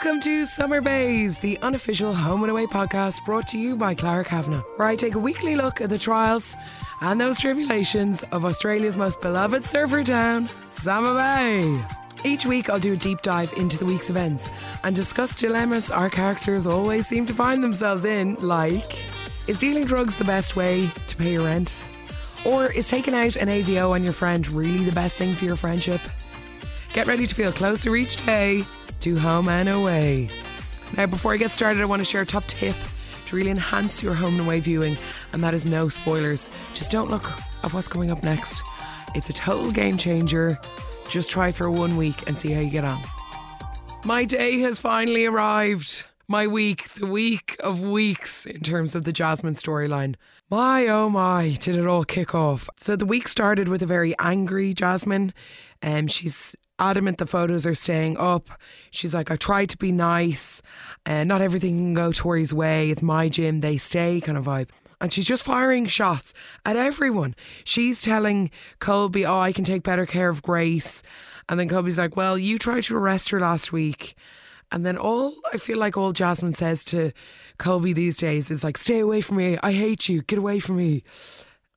Welcome to Summer Bays, the unofficial home and away podcast brought to you by Clara Kavanagh, where I take a weekly look at the trials and those tribulations of Australia's most beloved surfer town, Summer Bay. Each week, I'll do a deep dive into the week's events and discuss dilemmas our characters always seem to find themselves in, like is dealing drugs the best way to pay your rent? Or is taking out an AVO on your friend really the best thing for your friendship? Get ready to feel closer each day to home and away. Now, before I get started, I want to share a top tip to really enhance your home and away viewing, and that is no spoilers. Just don't look at what's coming up next. It's a total game changer. Just try for one week and see how you get on. My day has finally arrived. My week, the week of weeks in terms of the Jasmine storyline. My oh my, did it all kick off. So the week started with a very angry Jasmine. Um, she's adamant the photos are staying up. She's like, I tried to be nice, and not everything can go Tori's way. It's my gym, they stay kind of vibe. And she's just firing shots at everyone. She's telling Colby, Oh, I can take better care of Grace. And then Colby's like, Well, you tried to arrest her last week. And then all I feel like all Jasmine says to Colby these days is like, Stay away from me. I hate you. Get away from me.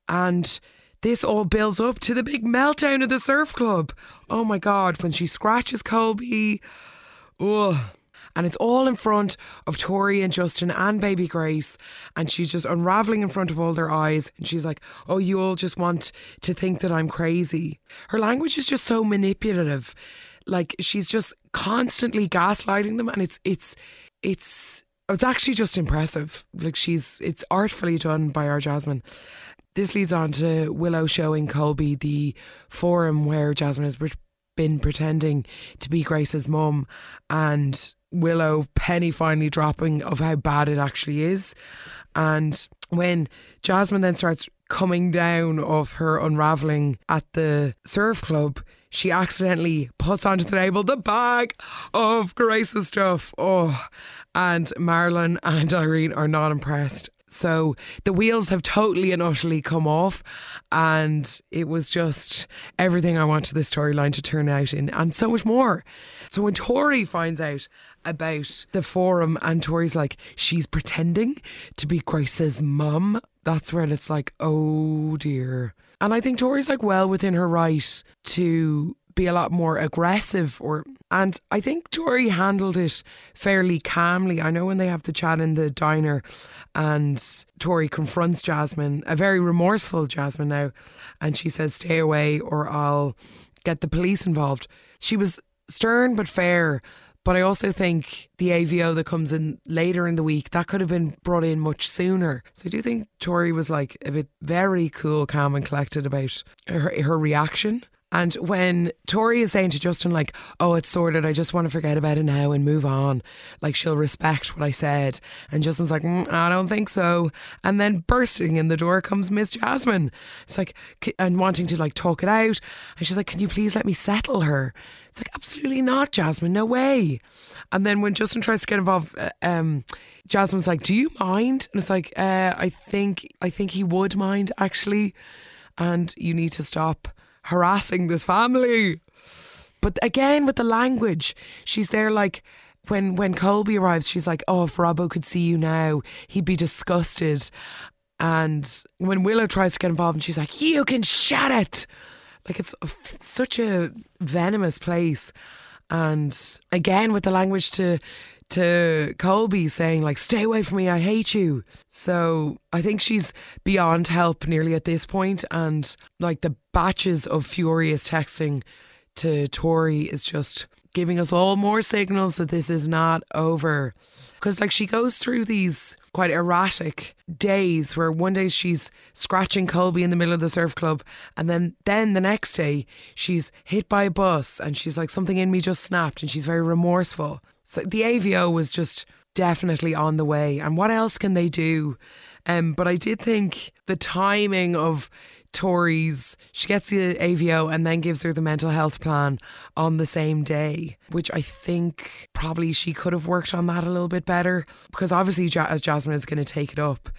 And this all builds up to the big meltdown of the surf club. Oh my God, when she scratches Colby. Ugh. And it's all in front of Tori and Justin and baby Grace. And she's just unraveling in front of all their eyes. And she's like, Oh, you all just want to think that I'm crazy. Her language is just so manipulative. Like she's just constantly gaslighting them. And it's, it's, it's, it's actually just impressive. Like she's, it's artfully done by our Jasmine. This leads on to Willow showing Colby the forum where Jasmine has been pretending to be Grace's mum and Willow penny finally dropping of how bad it actually is. And when Jasmine then starts coming down of her unraveling at the surf club, she accidentally puts onto the table the bag of Grace's stuff. Oh, and Marilyn and Irene are not impressed. So the wheels have totally and utterly come off, and it was just everything I wanted the storyline to turn out in, and so much more. So when Tori finds out about the forum, and Tori's like, she's pretending to be Grace's mum, that's when it's like, oh dear. And I think Tori's like well within her right to be a lot more aggressive or and I think Tori handled it fairly calmly. I know when they have the chat in the diner and Tori confronts Jasmine, a very remorseful Jasmine now, and she says, Stay away or I'll get the police involved. She was stern but fair. But I also think the AVO that comes in later in the week, that could have been brought in much sooner. So I do think Tori was like a bit very cool, calm, and collected about her, her reaction. And when Tori is saying to Justin, like, oh, it's sorted, I just want to forget about it now and move on, like, she'll respect what I said. And Justin's like, mm, I don't think so. And then bursting in the door comes Miss Jasmine. It's like, and wanting to, like, talk it out. And she's like, can you please let me settle her? It's like, absolutely not, Jasmine, no way. And then when Justin tries to get involved, uh, um, Jasmine's like, do you mind? And it's like, uh, I think, I think he would mind, actually. And you need to stop harassing this family. But again, with the language, she's there like when when Colby arrives, she's like, "Oh, if Robbo could see you now, he'd be disgusted." And when Willow tries to get involved, and she's like, "You can shut it," like it's such a venomous place. And again, with the language to to Colby saying like stay away from me I hate you. So I think she's beyond help nearly at this point and like the batches of furious texting to Tori is just giving us all more signals that this is not over. Because like she goes through these quite erratic days where one day she's scratching Colby in the middle of the surf club and then then the next day she's hit by a bus and she's like something in me just snapped and she's very remorseful so the AVO was just definitely on the way. And what else can they do? Um, but I did think the timing of Tori's, she gets the AVO and then gives her the mental health plan on the same day, which I think probably she could have worked on that a little bit better because obviously, as Jasmine is going to take it up.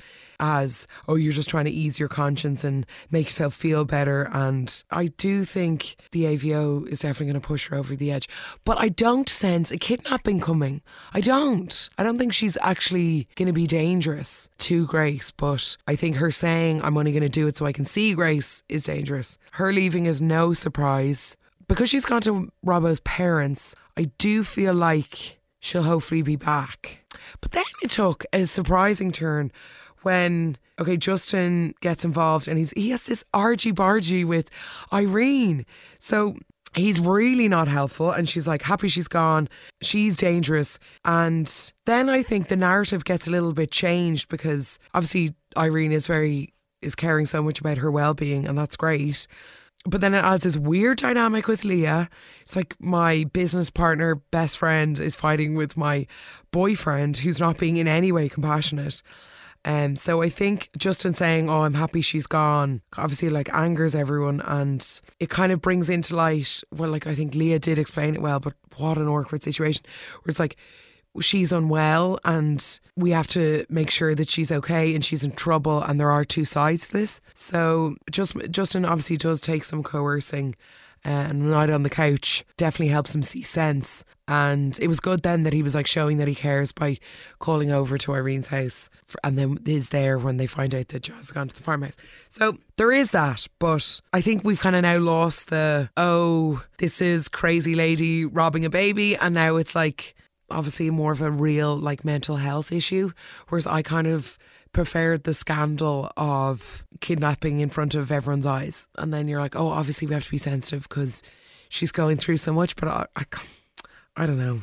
As, oh, you're just trying to ease your conscience and make yourself feel better. And I do think the AVO is definitely going to push her over the edge. But I don't sense a kidnapping coming. I don't. I don't think she's actually going to be dangerous to Grace. But I think her saying, I'm only going to do it so I can see Grace is dangerous. Her leaving is no surprise. Because she's gone to Robbo's parents, I do feel like she'll hopefully be back. But then it took a surprising turn when okay Justin gets involved and he's he has this argy bargy with Irene. So he's really not helpful and she's like happy she's gone she's dangerous and then i think the narrative gets a little bit changed because obviously irene is very is caring so much about her well-being and that's great but then it adds this weird dynamic with Leah. It's like my business partner, best friend, is fighting with my boyfriend who's not being in any way compassionate. Um, so I think Justin saying, "Oh, I'm happy she's gone," obviously like angers everyone, and it kind of brings into light. Well, like I think Leah did explain it well, but what an awkward situation where it's like she's unwell and we have to make sure that she's okay and she's in trouble and there are two sides to this. So just Justin obviously does take some coercing and night on the couch definitely helps him see sense. And it was good then that he was like showing that he cares by calling over to Irene's house for, and then is there when they find out that Joe's has gone to the farmhouse. So there is that, but I think we've kind of now lost the, oh, this is crazy lady robbing a baby. And now it's like, obviously more of a real like mental health issue. Whereas I kind of preferred the scandal of kidnapping in front of everyone's eyes. And then you're like, oh, obviously we have to be sensitive because she's going through so much. But I, I, I don't know.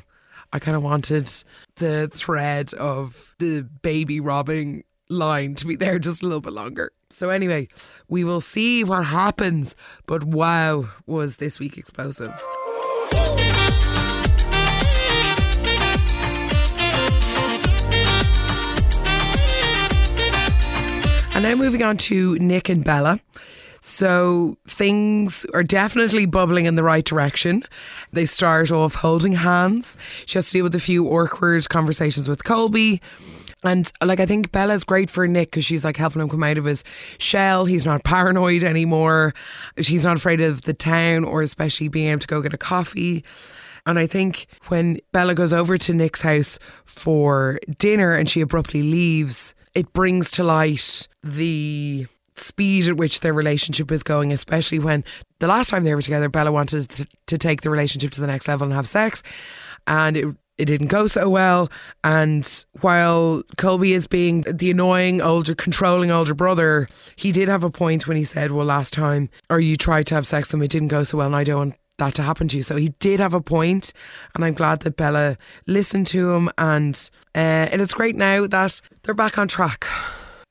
I kind of wanted the thread of the baby robbing line to be there just a little bit longer. So, anyway, we will see what happens. But wow, was this week explosive. And now moving on to Nick and Bella. So things are definitely bubbling in the right direction. They start off holding hands. She has to deal with a few awkward conversations with Colby. And like I think Bella's great for Nick because she's like helping him come out of his shell. He's not paranoid anymore. He's not afraid of the town or especially being able to go get a coffee. And I think when Bella goes over to Nick's house for dinner and she abruptly leaves, it brings to light the speed at which their relationship is going, especially when the last time they were together, Bella wanted to, to take the relationship to the next level and have sex. And it it didn't go so well. And while Colby is being the annoying older, controlling older brother, he did have a point when he said, Well, last time, or you tried to have sex and it didn't go so well, and I don't that to happen to you. So he did have a point, and I'm glad that Bella listened to him. And uh, and it's great now that they're back on track,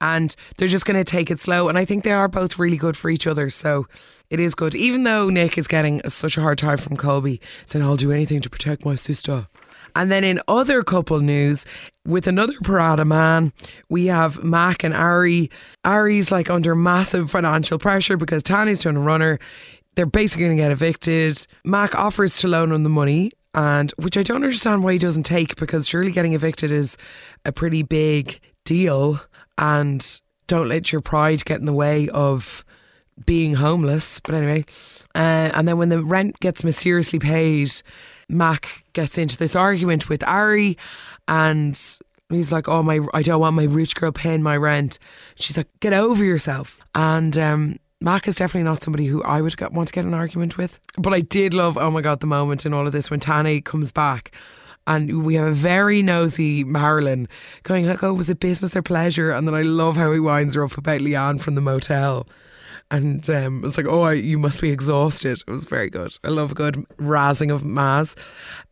and they're just going to take it slow. And I think they are both really good for each other. So it is good, even though Nick is getting such a hard time from Colby, saying I'll do anything to protect my sister. And then in other couple news, with another Parata man, we have Mac and Ari. Ari's like under massive financial pressure because Tane's doing a runner. They're basically going to get evicted. Mac offers to loan him the money, and which I don't understand why he doesn't take because surely getting evicted is a pretty big deal. And don't let your pride get in the way of being homeless. But anyway, uh, and then when the rent gets mysteriously paid, Mac gets into this argument with Ari, and he's like, "Oh my, I don't want my rich girl paying my rent." She's like, "Get over yourself." And um, Mac is definitely not somebody who I would get, want to get an argument with. But I did love, oh my God, the moment in all of this when Tane comes back and we have a very nosy Marilyn going like, oh, was it business or pleasure? And then I love how he winds her up about Leanne from the motel. And um, it's like, oh, you must be exhausted. It was very good. I love a good razzing of Maz.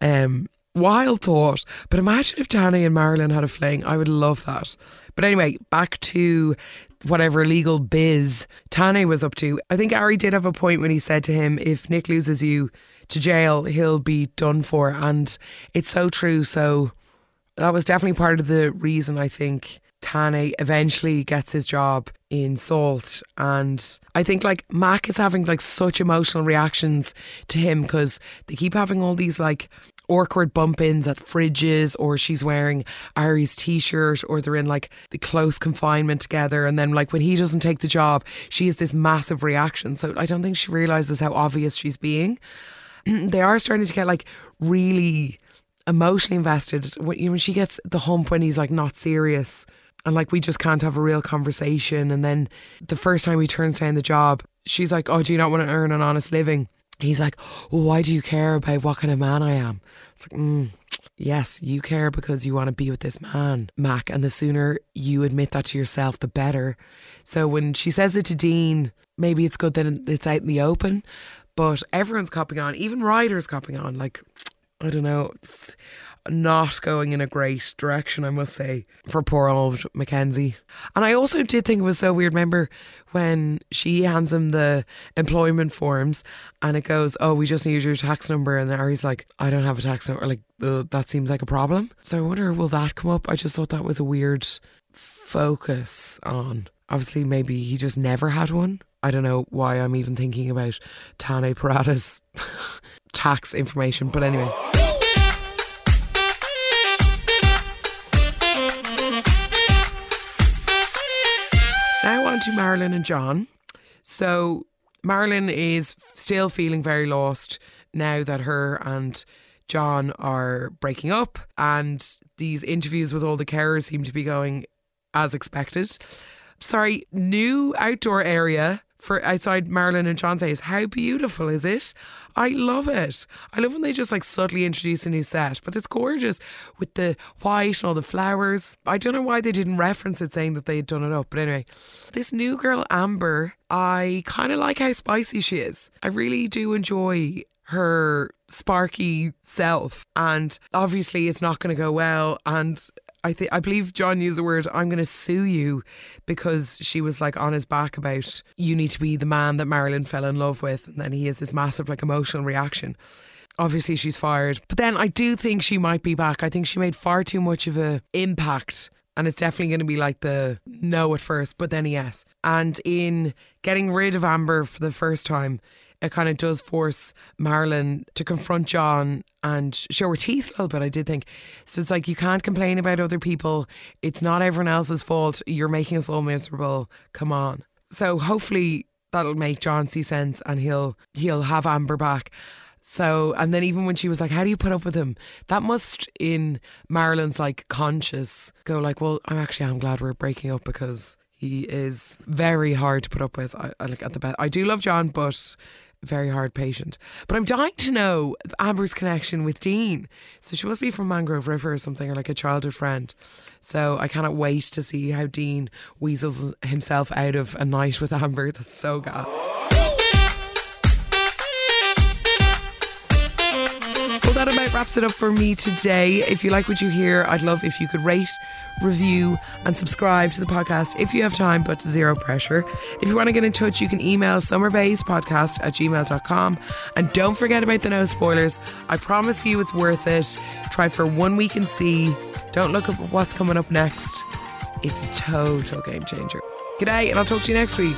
Um, wild thought. But imagine if Tane and Marilyn had a fling. I would love that. But anyway, back to whatever legal biz Tane was up to. I think Ari did have a point when he said to him, if Nick loses you to jail, he'll be done for. And it's so true. So that was definitely part of the reason I think Tane eventually gets his job in Salt. And I think like Mac is having like such emotional reactions to him because they keep having all these like awkward bump ins at fridges, or she's wearing Ari's t shirt, or they're in like the close confinement together. And then, like, when he doesn't take the job, she has this massive reaction. So I don't think she realizes how obvious she's being. they are starting to get like really emotionally invested when, when she gets the hump when he's like not serious and like we just can't have a real conversation. And then the first time he turns down the job, she's like, "Oh, do you not want to earn an honest living?" He's like, "Why do you care about what kind of man I am?" It's like, mm, yes, you care because you want to be with this man, Mac. And the sooner you admit that to yourself, the better. So when she says it to Dean, maybe it's good that it's out in the open. But everyone's copying on, even Ryder's copying on. Like, I don't know. Not going in a great direction, I must say, for poor old Mackenzie. And I also did think it was so weird. Remember when she hands him the employment forms and it goes, Oh, we just need your tax number. And Ari's like, I don't have a tax number. Like, that seems like a problem. So I wonder, will that come up? I just thought that was a weird focus on. Obviously, maybe he just never had one. I don't know why I'm even thinking about Tane Parata's tax information. But anyway. To Marilyn and John. So Marilyn is still feeling very lost now that her and John are breaking up, and these interviews with all the carers seem to be going as expected. Sorry, new outdoor area for outside Marilyn and John says, How beautiful is it? I love it. I love when they just like subtly introduce a new set, but it's gorgeous with the white and all the flowers. I don't know why they didn't reference it saying that they had done it up, but anyway, this new girl, Amber, I kind of like how spicy she is. I really do enjoy her sparky self, and obviously it's not going to go well. And I think I believe John used the word I'm going to sue you because she was like on his back about you need to be the man that Marilyn fell in love with and then he has this massive like emotional reaction. Obviously she's fired. But then I do think she might be back. I think she made far too much of a impact and it's definitely going to be like the no at first, but then yes. And in getting rid of Amber for the first time, it kind of does force Marilyn to confront John and show her teeth a little bit, I did think. So it's like you can't complain about other people. It's not everyone else's fault. You're making us all miserable. Come on. So hopefully that'll make John see sense and he'll he'll have Amber back. So, and then even when she was like, How do you put up with him? That must, in Marilyn's like conscious, go like, Well, I'm actually, I'm glad we're breaking up because he is very hard to put up with. I, I like at the best. I do love John, but very hard patient. But I'm dying to know Amber's connection with Dean. So she must be from Mangrove River or something, or like a childhood friend. So I cannot wait to see how Dean weasels himself out of a night with Amber. That's so gas. Wraps it up for me today. If you like what you hear, I'd love if you could rate review, and subscribe to the podcast if you have time, but zero pressure. If you want to get in touch, you can email summerbayspodcast at gmail.com. And don't forget about the no spoilers. I promise you it's worth it. Try for one week and see. Don't look at what's coming up next. It's a total game changer. G'day, and I'll talk to you next week.